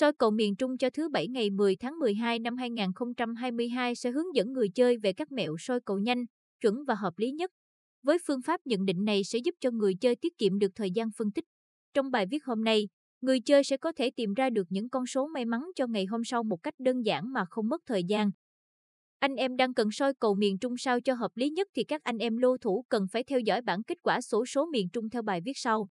Soi cầu miền Trung cho thứ Bảy ngày 10 tháng 12 năm 2022 sẽ hướng dẫn người chơi về các mẹo soi cầu nhanh, chuẩn và hợp lý nhất. Với phương pháp nhận định này sẽ giúp cho người chơi tiết kiệm được thời gian phân tích. Trong bài viết hôm nay, người chơi sẽ có thể tìm ra được những con số may mắn cho ngày hôm sau một cách đơn giản mà không mất thời gian. Anh em đang cần soi cầu miền Trung sao cho hợp lý nhất thì các anh em lô thủ cần phải theo dõi bản kết quả sổ số miền Trung theo bài viết sau.